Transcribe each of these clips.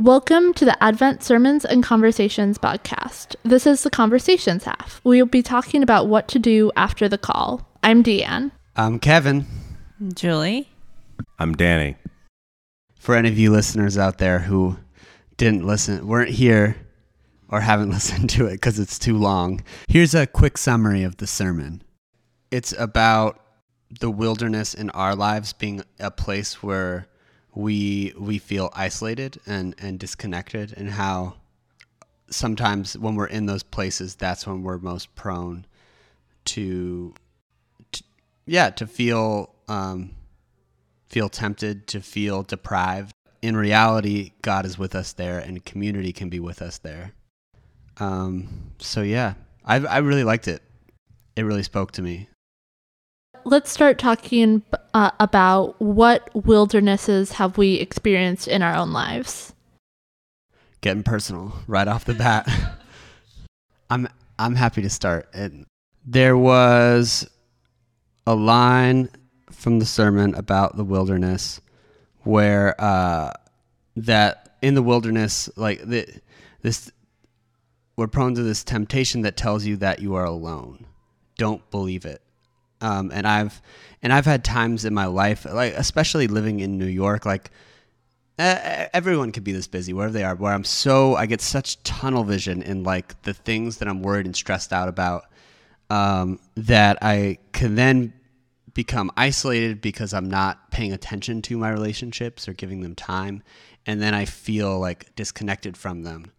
Welcome to the Advent Sermons and Conversations podcast. This is the conversations half. We will be talking about what to do after the call. I'm Deanne. I'm Kevin. Julie. I'm Danny. For any of you listeners out there who didn't listen, weren't here, or haven't listened to it because it's too long, here's a quick summary of the sermon. It's about the wilderness in our lives being a place where we we feel isolated and and disconnected and how sometimes when we're in those places that's when we're most prone to, to yeah to feel um, feel tempted to feel deprived. In reality god is with us there and community can be with us there. Um, so yeah I, I really liked it. It really spoke to me let's start talking uh, about what wildernesses have we experienced in our own lives. Getting personal right off the bat. I'm I'm happy to start. And there was a line from the sermon about the wilderness where uh, that in the wilderness, like the, this, we're prone to this temptation that tells you that you are alone. Don't believe it um, and I've and I've had times in my life, like especially living in New York, like uh, everyone could be this busy wherever they are, where I'm so I get such tunnel vision in like the things that I'm worried and stressed out about um, that I can then become isolated because I'm not paying attention to my relationships or giving them time, and then I feel like disconnected from them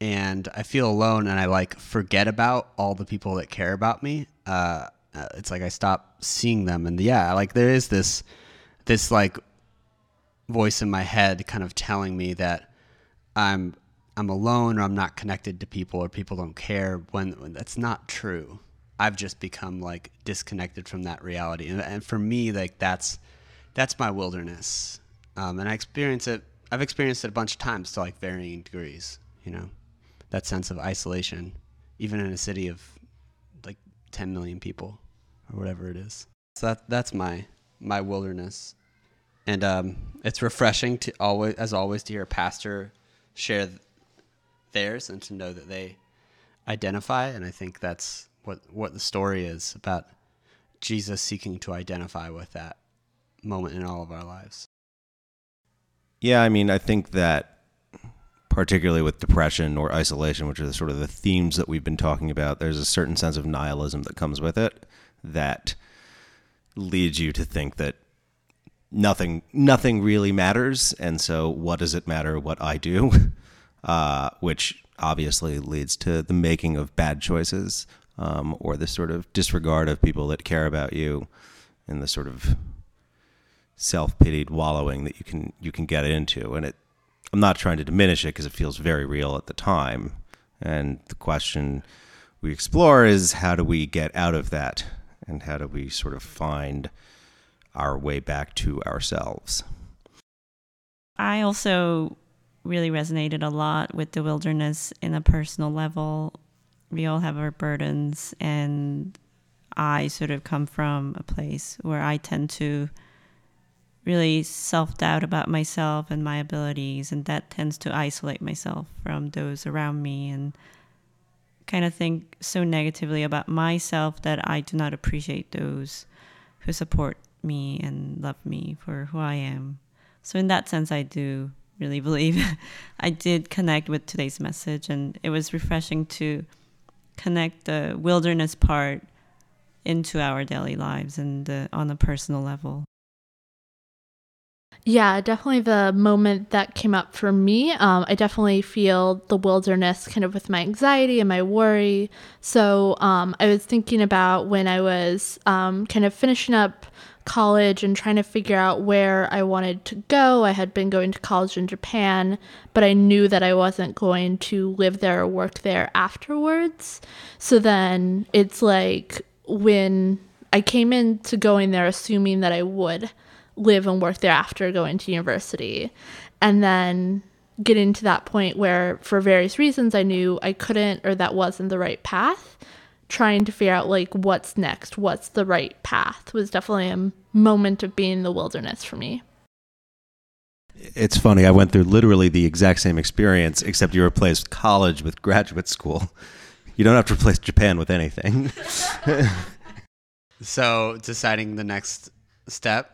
and I feel alone and I like forget about all the people that care about me. Uh, uh, it's like I stop seeing them, and yeah, like there is this this like voice in my head kind of telling me that I'm I'm alone or I'm not connected to people or people don't care when, when that's not true. I've just become like disconnected from that reality, and, and for me, like that's that's my wilderness, um, and I experience it. I've experienced it a bunch of times to like varying degrees. You know, that sense of isolation, even in a city of like 10 million people or whatever it is. So that that's my my wilderness, and um, it's refreshing to always, as always, to hear a pastor share theirs and to know that they identify. And I think that's what what the story is about Jesus seeking to identify with that moment in all of our lives. Yeah, I mean, I think that particularly with depression or isolation, which are the, sort of the themes that we've been talking about, there's a certain sense of nihilism that comes with it that leads you to think that nothing nothing really matters. And so what does it matter what i do? Uh, which obviously leads to the making of bad choices um, or the sort of disregard of people that care about you and the sort of self-pitied wallowing that you can you can get into. And it i'm not trying to diminish it because it feels very real at the time. And the question we explore is how do we get out of that and how do we sort of find our way back to ourselves? I also really resonated a lot with the wilderness in a personal level. We all have our burdens, and I sort of come from a place where I tend to really self doubt about myself and my abilities, and that tends to isolate myself from those around me and kind of think so negatively about myself that I do not appreciate those who support me and love me for who I am. So, in that sense, I do really believe I did connect with today's message, and it was refreshing to connect the wilderness part into our daily lives and uh, on a personal level. Yeah, definitely the moment that came up for me. Um, I definitely feel the wilderness kind of with my anxiety and my worry. So um, I was thinking about when I was um, kind of finishing up college and trying to figure out where I wanted to go. I had been going to college in Japan, but I knew that I wasn't going to live there or work there afterwards. So then it's like when I came into going there assuming that I would live and work there after going to university. And then getting to that point where, for various reasons, I knew I couldn't or that wasn't the right path. Trying to figure out, like, what's next, what's the right path was definitely a moment of being in the wilderness for me. it's funny. I went through literally the exact same experience, except you replaced college with graduate school. You don't have to replace Japan with anything. So deciding the next step, the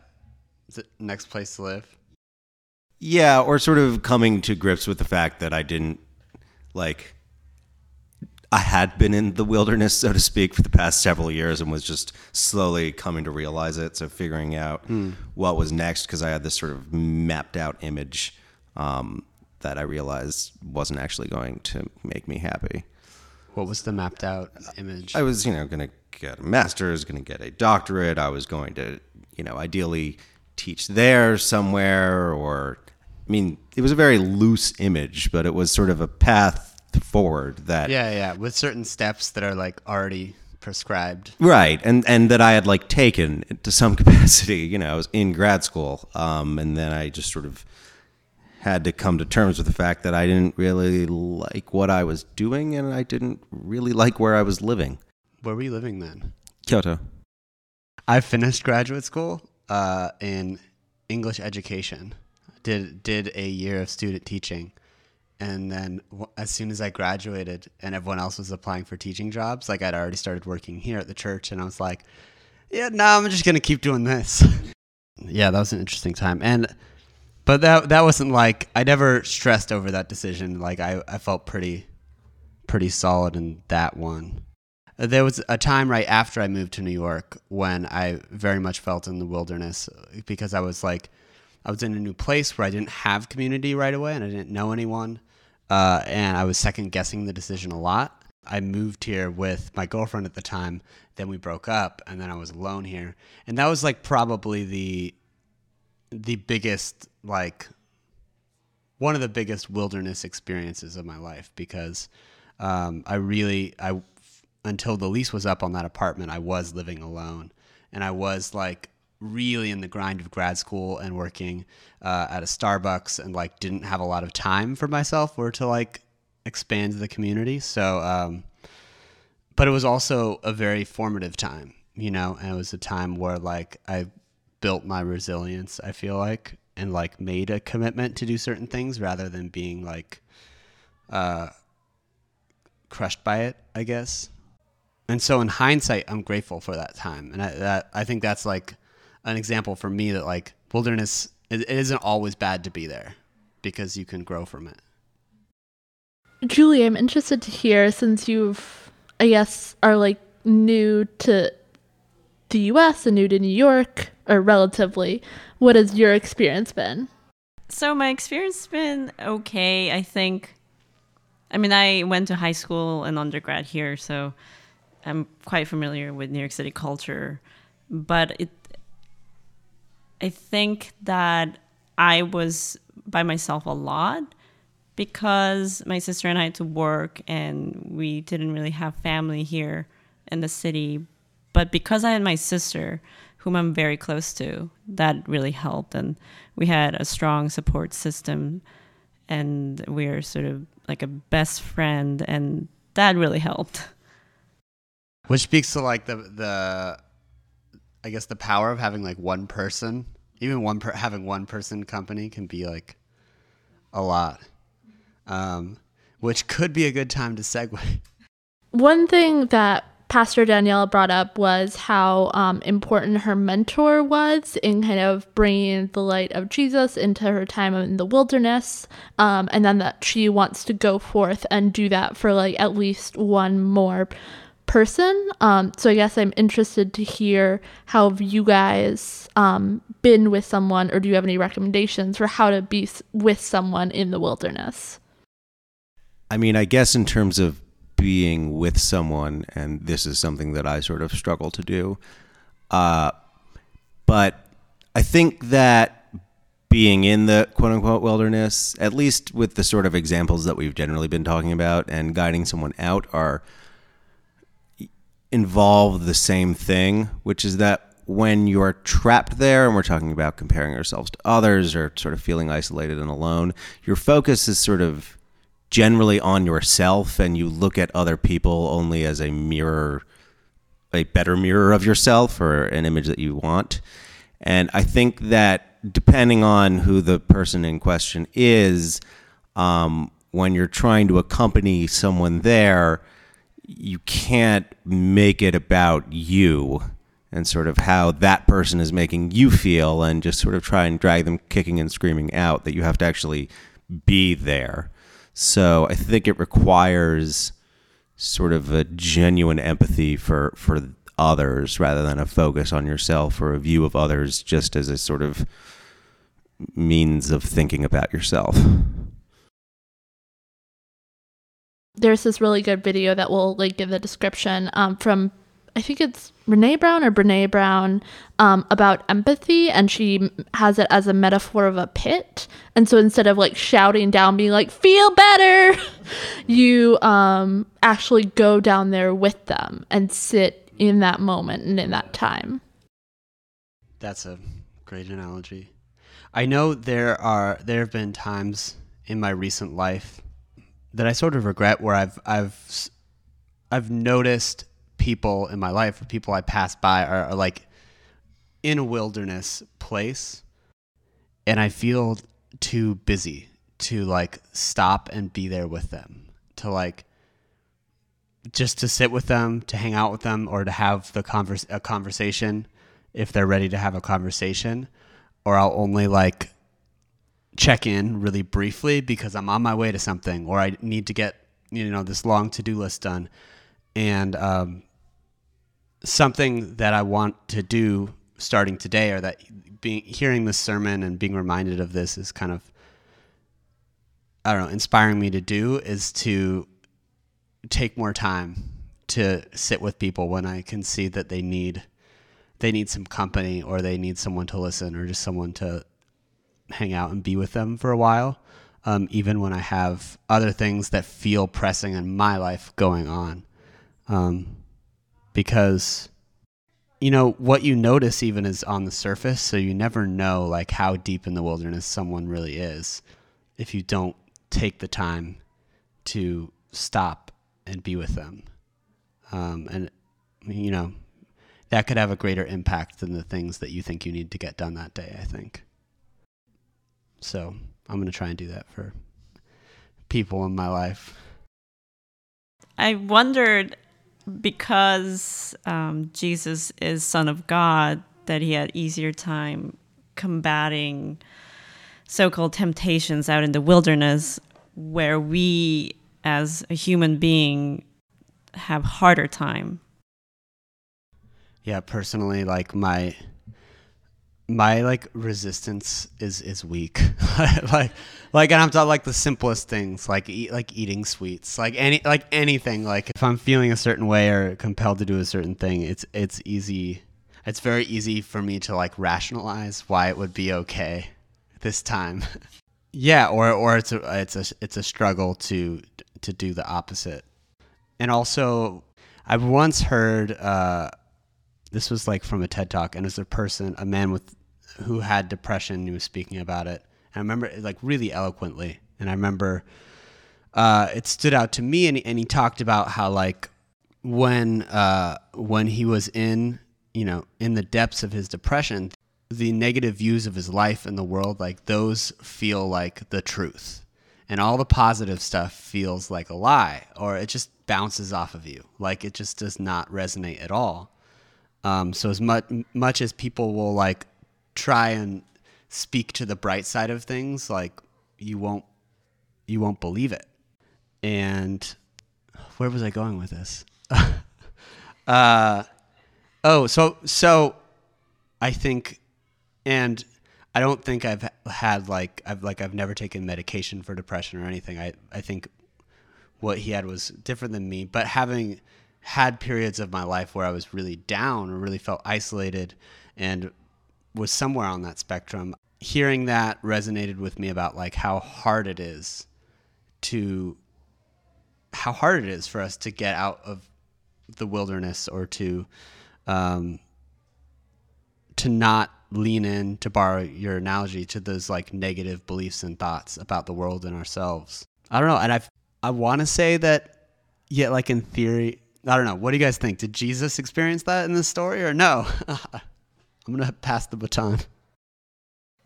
next place to live. yeah, or sort of coming to grips with the fact that I didn't like. I had been in the wilderness, so to speak, for the past several years and was just slowly coming to realize it. So, figuring out what was next, because I had this sort of mapped out image um, that I realized wasn't actually going to make me happy. What was the mapped out image? I was, you know, going to get a master's, going to get a doctorate. I was going to, you know, ideally teach there somewhere. Or, I mean, it was a very loose image, but it was sort of a path forward that, yeah, yeah, with certain steps that are like already prescribed. right, and and that I had like taken to some capacity. You know, I was in grad school, um, and then I just sort of had to come to terms with the fact that I didn't really like what I was doing, and I didn't really like where I was living. Where were you living then? Kyoto. I finished graduate school uh, in English education. Did did a year of student teaching, and then as soon as I graduated and everyone else was applying for teaching jobs, like I'd already started working here at the church, and I was like, "Yeah, no, I'm just gonna keep doing this." yeah, that was an interesting time, and but that that wasn't like I never stressed over that decision. Like I I felt pretty pretty solid in that one. There was a time right after I moved to New York when I very much felt in the wilderness because I was like, I was in a new place where I didn't have community right away and I didn't know anyone. Uh, and I was second guessing the decision a lot. I moved here with my girlfriend at the time. Then we broke up, and then I was alone here. And that was like probably the the biggest like one of the biggest wilderness experiences of my life because um, I really I until the lease was up on that apartment I was living alone. And I was like really in the grind of grad school and working uh, at a Starbucks and like didn't have a lot of time for myself or to like expand the community. So um, but it was also a very formative time you know? And it was a time where like I built my resilience I feel like and like made a commitment to do certain things rather than being like uh crushed by it I guess and so in hindsight I'm grateful for that time and I, that I think that's like an example for me that like wilderness it, it isn't always bad to be there because you can grow from it Julie, I'm interested to hear since you've, I guess, are like new to the US and new to New York, or relatively, what has your experience been? So my experience has been okay. I think. I mean, I went to high school and undergrad here, so I'm quite familiar with New York City culture. But it, I think that I was by myself a lot because my sister and I had to work, and we didn't really have family here in the city. But because I had my sister, whom I'm very close to, that really helped. And we had a strong support system, and we are sort of like a best friend, and that really helped. Which speaks to like the the I guess the power of having like one person. Even one per- having one person company can be like a lot. Um, which could be a good time to segue. One thing that Pastor Danielle brought up was how um, important her mentor was in kind of bringing the light of Jesus into her time in the wilderness, um, and then that she wants to go forth and do that for like at least one more person. Um, so I guess I'm interested to hear how have you guys um, been with someone, or do you have any recommendations for how to be with someone in the wilderness? I mean, I guess in terms of being with someone, and this is something that I sort of struggle to do. Uh, but I think that being in the quote unquote wilderness, at least with the sort of examples that we've generally been talking about, and guiding someone out are involve the same thing, which is that when you're trapped there and we're talking about comparing ourselves to others or sort of feeling isolated and alone, your focus is sort of generally on yourself and you look at other people only as a mirror a better mirror of yourself or an image that you want. And I think that depending on who the person in question is, um, when you're trying to accompany someone there, you can't make it about you and sort of how that person is making you feel and just sort of try and drag them kicking and screaming out that you have to actually be there. So I think it requires sort of a genuine empathy for for others rather than a focus on yourself or a view of others just as a sort of means of thinking about yourself. There's this really good video that we'll link in the description um, from I think it's Renee Brown or Brene Brown um, about empathy, and she has it as a metaphor of a pit. And so instead of like shouting down, being like "feel better," you um, actually go down there with them and sit in that moment and in that time. That's a great analogy. I know there are there have been times in my recent life that I sort of regret where I've I've I've noticed people in my life or people I pass by are, are like in a wilderness place and I feel too busy to like stop and be there with them to like just to sit with them to hang out with them or to have the converse a conversation if they're ready to have a conversation or I'll only like check in really briefly because I'm on my way to something or I need to get you know this long to-do list done. And um, something that I want to do starting today, or that being hearing this sermon and being reminded of this is kind of I don't know, inspiring me to do is to take more time to sit with people when I can see that they need they need some company or they need someone to listen or just someone to hang out and be with them for a while. Um, even when I have other things that feel pressing in my life going on. Um, because you know what you notice even is on the surface so you never know like how deep in the wilderness someone really is if you don't take the time to stop and be with them um, and you know that could have a greater impact than the things that you think you need to get done that day i think so i'm going to try and do that for people in my life i wondered because um, Jesus is Son of God, that he had easier time combating so-called temptations out in the wilderness, where we, as a human being, have harder time. Yeah, personally, like my my like resistance is is weak. Like like and i'm talking like the simplest things like eat like eating sweets like any like anything. Like if i'm feeling a certain way or compelled to do a certain thing it's it's easy it's very easy for me to like rationalize why it would be okay this time. Yeah or or it's a it's a it's a struggle to to do the opposite. And also i've once heard uh this was like from a TED talk, and it was a person, a man with who had depression who was speaking about it. And I remember like really eloquently. And I remember uh, it stood out to me, and, and he talked about how like when uh, when he was in you know in the depths of his depression, the negative views of his life and the world like those feel like the truth, and all the positive stuff feels like a lie, or it just bounces off of you, like it just does not resonate at all. Um, so as much much as people will like try and speak to the bright side of things, like you won't you won't believe it. And where was I going with this? uh, oh, so so I think, and I don't think I've had like I've like I've never taken medication for depression or anything. I I think what he had was different than me, but having had periods of my life where I was really down or really felt isolated and was somewhere on that spectrum. Hearing that resonated with me about like how hard it is to how hard it is for us to get out of the wilderness or to um, to not lean in to borrow your analogy to those like negative beliefs and thoughts about the world and ourselves. I don't know, and i've I want to say that yeah, like in theory, I don't know. What do you guys think? Did Jesus experience that in this story or no? I'm gonna pass the baton.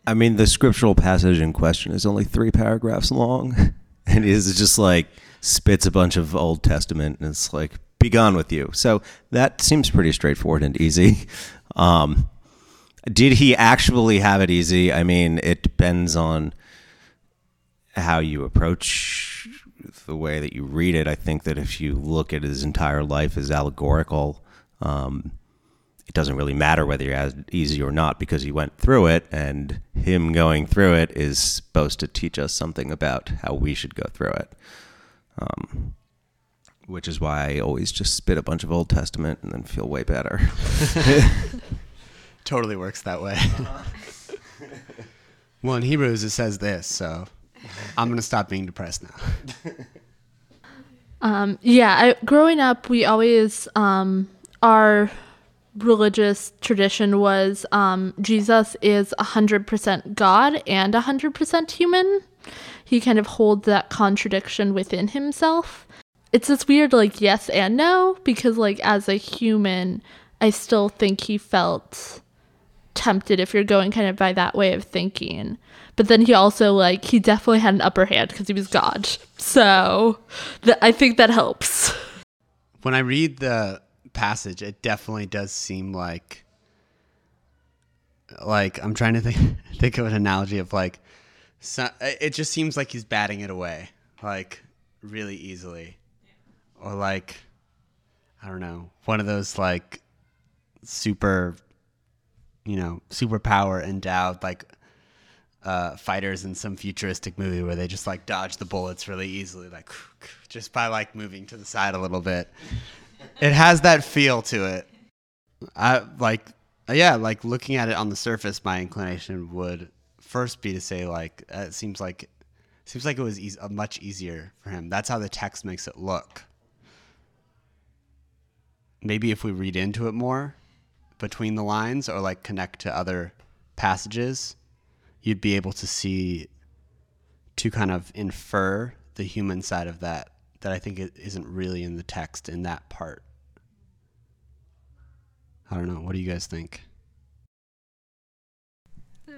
I mean, the scriptural passage in question is only three paragraphs long, and is just like spits a bunch of Old Testament, and it's like, "Be gone with you." So that seems pretty straightforward and easy. Um, did he actually have it easy? I mean, it depends on how you approach the way that you read it. I think that if you look at his entire life as allegorical, um, it doesn't really matter whether you're as easy or not because he went through it, and him going through it is supposed to teach us something about how we should go through it. Um, which is why I always just spit a bunch of Old Testament and then feel way better. Totally works that way. well, in Hebrews it says this, so I'm gonna stop being depressed now. Um, yeah, I, growing up, we always um, our religious tradition was um, Jesus is hundred percent God and hundred percent human. He kind of holds that contradiction within himself. It's this weird, like yes and no, because like as a human, I still think he felt tempted if you're going kind of by that way of thinking. But then he also like he definitely had an upper hand because he was God. So th- I think that helps. When I read the passage, it definitely does seem like like I'm trying to think think of an analogy of like so, it just seems like he's batting it away like really easily. Or like I don't know one of those like super you know superpower endowed like uh, fighters in some futuristic movie where they just like dodge the bullets really easily like just by like moving to the side a little bit it has that feel to it. I like yeah like looking at it on the surface my inclination would first be to say like uh, it seems like seems like it was much easier for him. That's how the text makes it look. Maybe if we read into it more between the lines or like connect to other passages you'd be able to see to kind of infer the human side of that that I think it isn't really in the text in that part. I don't know. What do you guys think?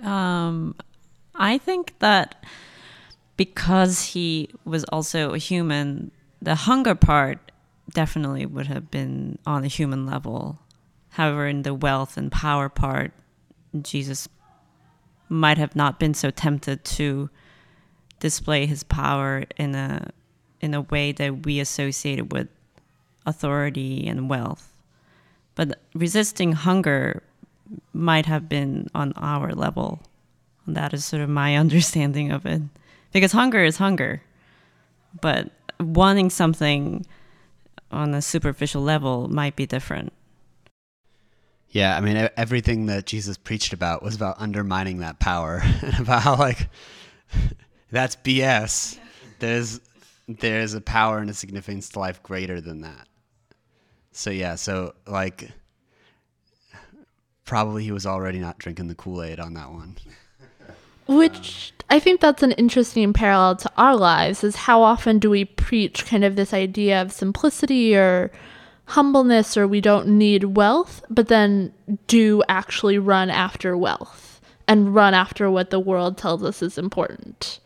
Um, I think that because he was also a human, the hunger part definitely would have been on a human level. However, in the wealth and power part, Jesus might have not been so tempted to display his power in a in a way that we associate it with authority and wealth. But resisting hunger might have been on our level. That is sort of my understanding of it. Because hunger is hunger. But wanting something on a superficial level might be different. Yeah, I mean, everything that Jesus preached about was about undermining that power and about how, like, that's BS. There's there's a power and a significance to life greater than that. So yeah, so like, probably he was already not drinking the Kool Aid on that one. Which I think that's an interesting parallel to our lives is how often do we preach kind of this idea of simplicity or humbleness or we don't need wealth, but then do actually run after wealth and run after what the world tells us is important.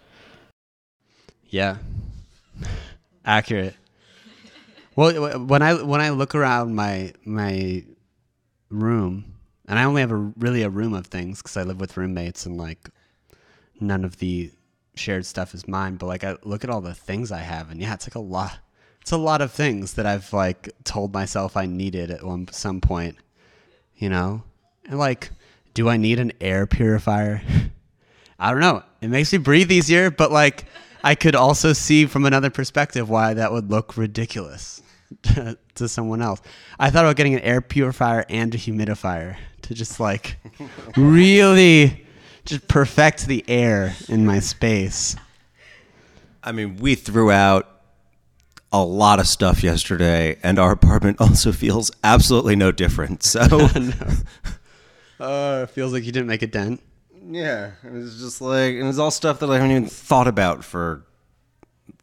Yeah. Accurate. Well, when I when I look around my my room, and I only have a really a room of things because I live with roommates and like none of the shared stuff is mine. But like I look at all the things I have, and yeah, it's like a lot it's a lot of things that I've like told myself I needed at one some point, you know, and like, do I need an air purifier? I don't know. It makes me breathe easier, but like, I could also see from another perspective why that would look ridiculous to, to someone else. I thought about getting an air purifier and a humidifier to just like really just perfect the air in my space. I mean, we threw out a lot of stuff yesterday, and our apartment also feels absolutely no different. So, no. uh, it feels like you didn't make a dent. Yeah, it was just like it was all stuff that I haven't even thought about for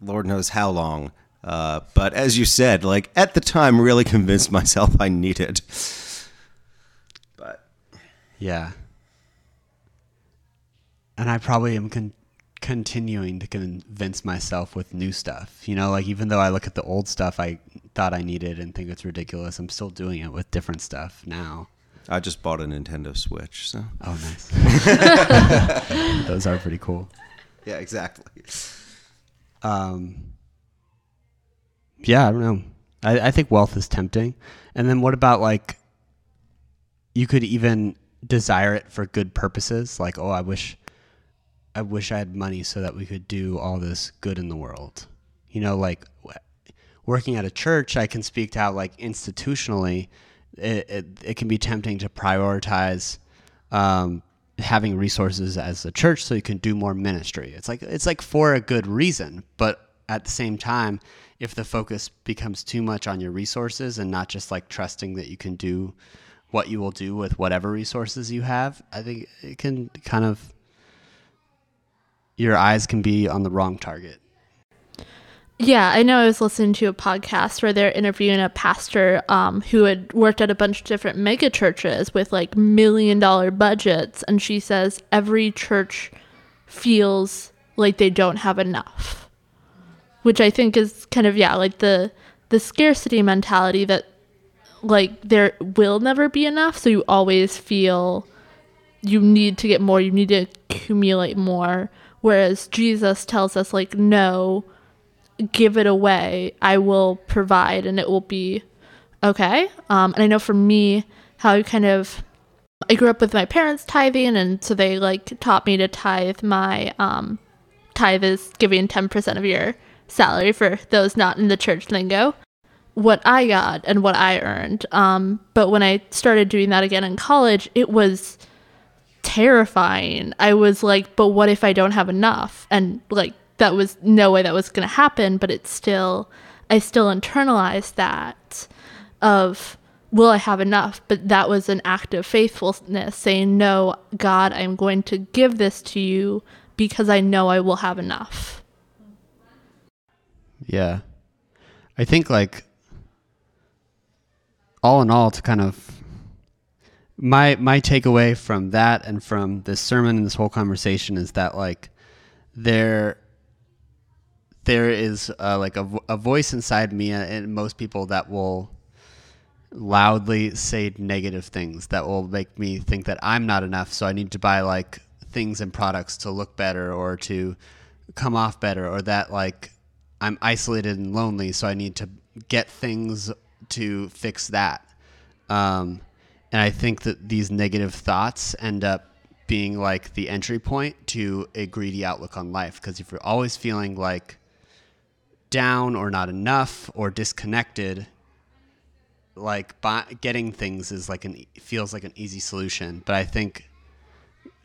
Lord knows how long. Uh, but as you said, like at the time, really convinced myself I needed. But yeah, and I probably am con- continuing to convince myself with new stuff. You know, like even though I look at the old stuff I thought I needed and think it's ridiculous, I'm still doing it with different stuff now. I just bought a Nintendo Switch, so Oh, nice. Those are pretty cool. yeah, exactly. Um, yeah, I don't know. I, I think wealth is tempting. And then what about like you could even desire it for good purposes? Like, oh, I wish I wish I had money so that we could do all this good in the world. You know, like working at a church, I can speak to how like institutionally it, it, it can be tempting to prioritize um, having resources as a church so you can do more ministry. It's like it's like for a good reason, but at the same time, if the focus becomes too much on your resources and not just like trusting that you can do what you will do with whatever resources you have, I think it can kind of your eyes can be on the wrong target. Yeah, I know I was listening to a podcast where they're interviewing a pastor um, who had worked at a bunch of different mega churches with like million dollar budgets. And she says every church feels like they don't have enough, which I think is kind of, yeah, like the, the scarcity mentality that like there will never be enough. So you always feel you need to get more, you need to accumulate more. Whereas Jesus tells us, like, no, give it away. I will provide and it will be okay. Um, and I know for me, how I kind of I grew up with my parents tithing, and so they like taught me to tithe. My um, tithe is giving ten percent of your salary for those not in the church lingo. What I got and what I earned. Um, but when I started doing that again in college, it was terrifying. I was like, but what if I don't have enough? And like that was no way that was going to happen, but it's still I still internalized that of will I have enough? But that was an act of faithfulness saying, "No, God, I'm going to give this to you because I know I will have enough." Yeah. I think like all in all to kind of my my takeaway from that and from this sermon and this whole conversation is that like there there is uh, like a, a voice inside me and- most people that will loudly say negative things that will make me think that I'm not enough. So I need to buy like things and products to look better or to come off better or that like I'm isolated and lonely. So I need to get things to fix that. Um, and I think that these negative thoughts end up being like the entry point to a greedy outlook on life. Because if you're always feeling like down or not enough or disconnected, like getting things is like an feels like an easy solution. But I think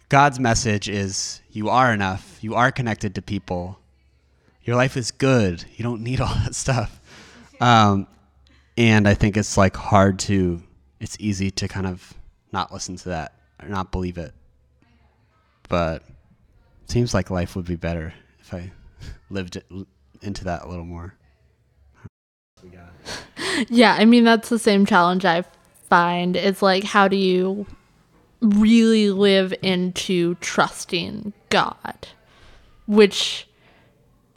God's message is you are enough. You are connected to people. Your life is good. You don't need all that stuff. Um, and I think it's like hard to it's easy to kind of not listen to that or not believe it. But it seems like life would be better if I lived it, into that a little more. Yeah, I mean that's the same challenge I find. It's like how do you really live into trusting God? Which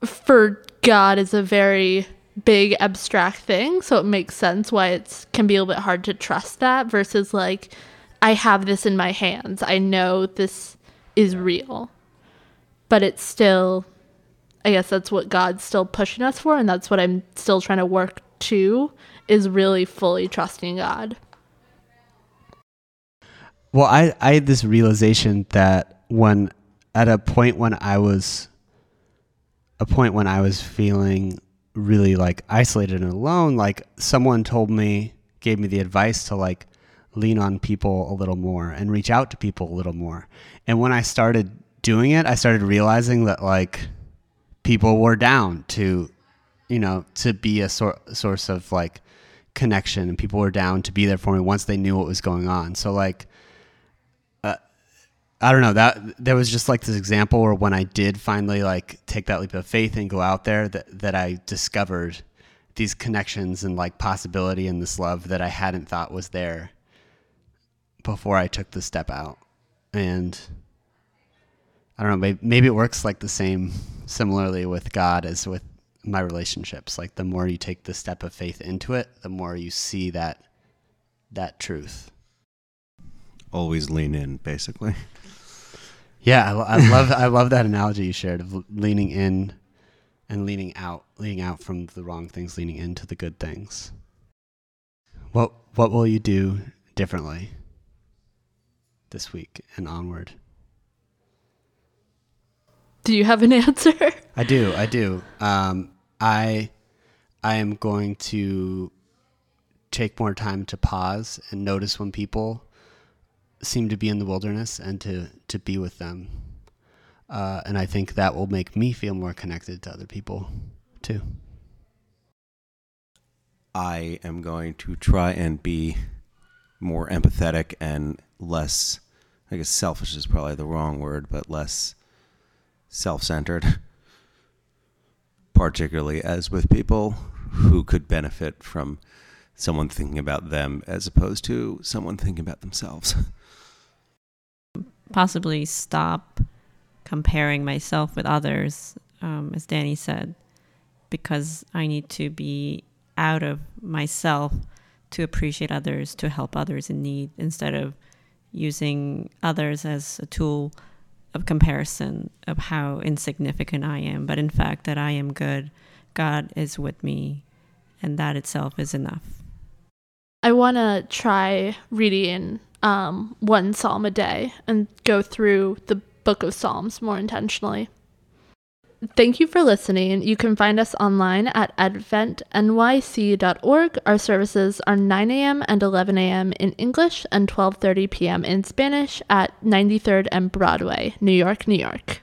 for God is a very big abstract thing, so it makes sense why it can be a little bit hard to trust that versus like I have this in my hands. I know this is real. But it's still I guess that's what God's still pushing us for and that's what I'm still trying to work to is really fully trusting God. Well, I, I had this realization that when at a point when I was a point when I was feeling really like isolated and alone, like someone told me, gave me the advice to like lean on people a little more and reach out to people a little more. And when I started doing it, I started realizing that like people were down to, you know, to be a sor- source of like connection and people were down to be there for me once they knew what was going on. So like, uh, I don't know that there was just like this example where when I did finally like take that leap of faith and go out there that that I discovered these connections and like possibility and this love that I hadn't thought was there before I took the step out. And I don't know. Maybe, maybe it works like the same, similarly with God as with my relationships. Like the more you take the step of faith into it, the more you see that that truth. Always lean in, basically. Yeah, I, I love I love that analogy you shared of leaning in and leaning out, leaning out from the wrong things, leaning into the good things. What what will you do differently this week and onward? Do you have an answer? I do. I do. Um, I I am going to take more time to pause and notice when people seem to be in the wilderness and to to be with them. Uh, and I think that will make me feel more connected to other people too. I am going to try and be more empathetic and less, I guess selfish is probably the wrong word, but less self centered, particularly as with people who could benefit from someone thinking about them as opposed to someone thinking about themselves. Possibly stop comparing myself with others, um, as Danny said, because I need to be out of myself to appreciate others, to help others in need, instead of using others as a tool of comparison of how insignificant I am, but in fact that I am good. God is with me, and that itself is enough. I want to try reading um, one psalm a day and go through the book of Psalms more intentionally. Thank you for listening. You can find us online at adventnyc.org. Our services are 9 a.m. and 11 a.m. in English and 12:30 p.m. in Spanish at 93rd and Broadway, New York, New York.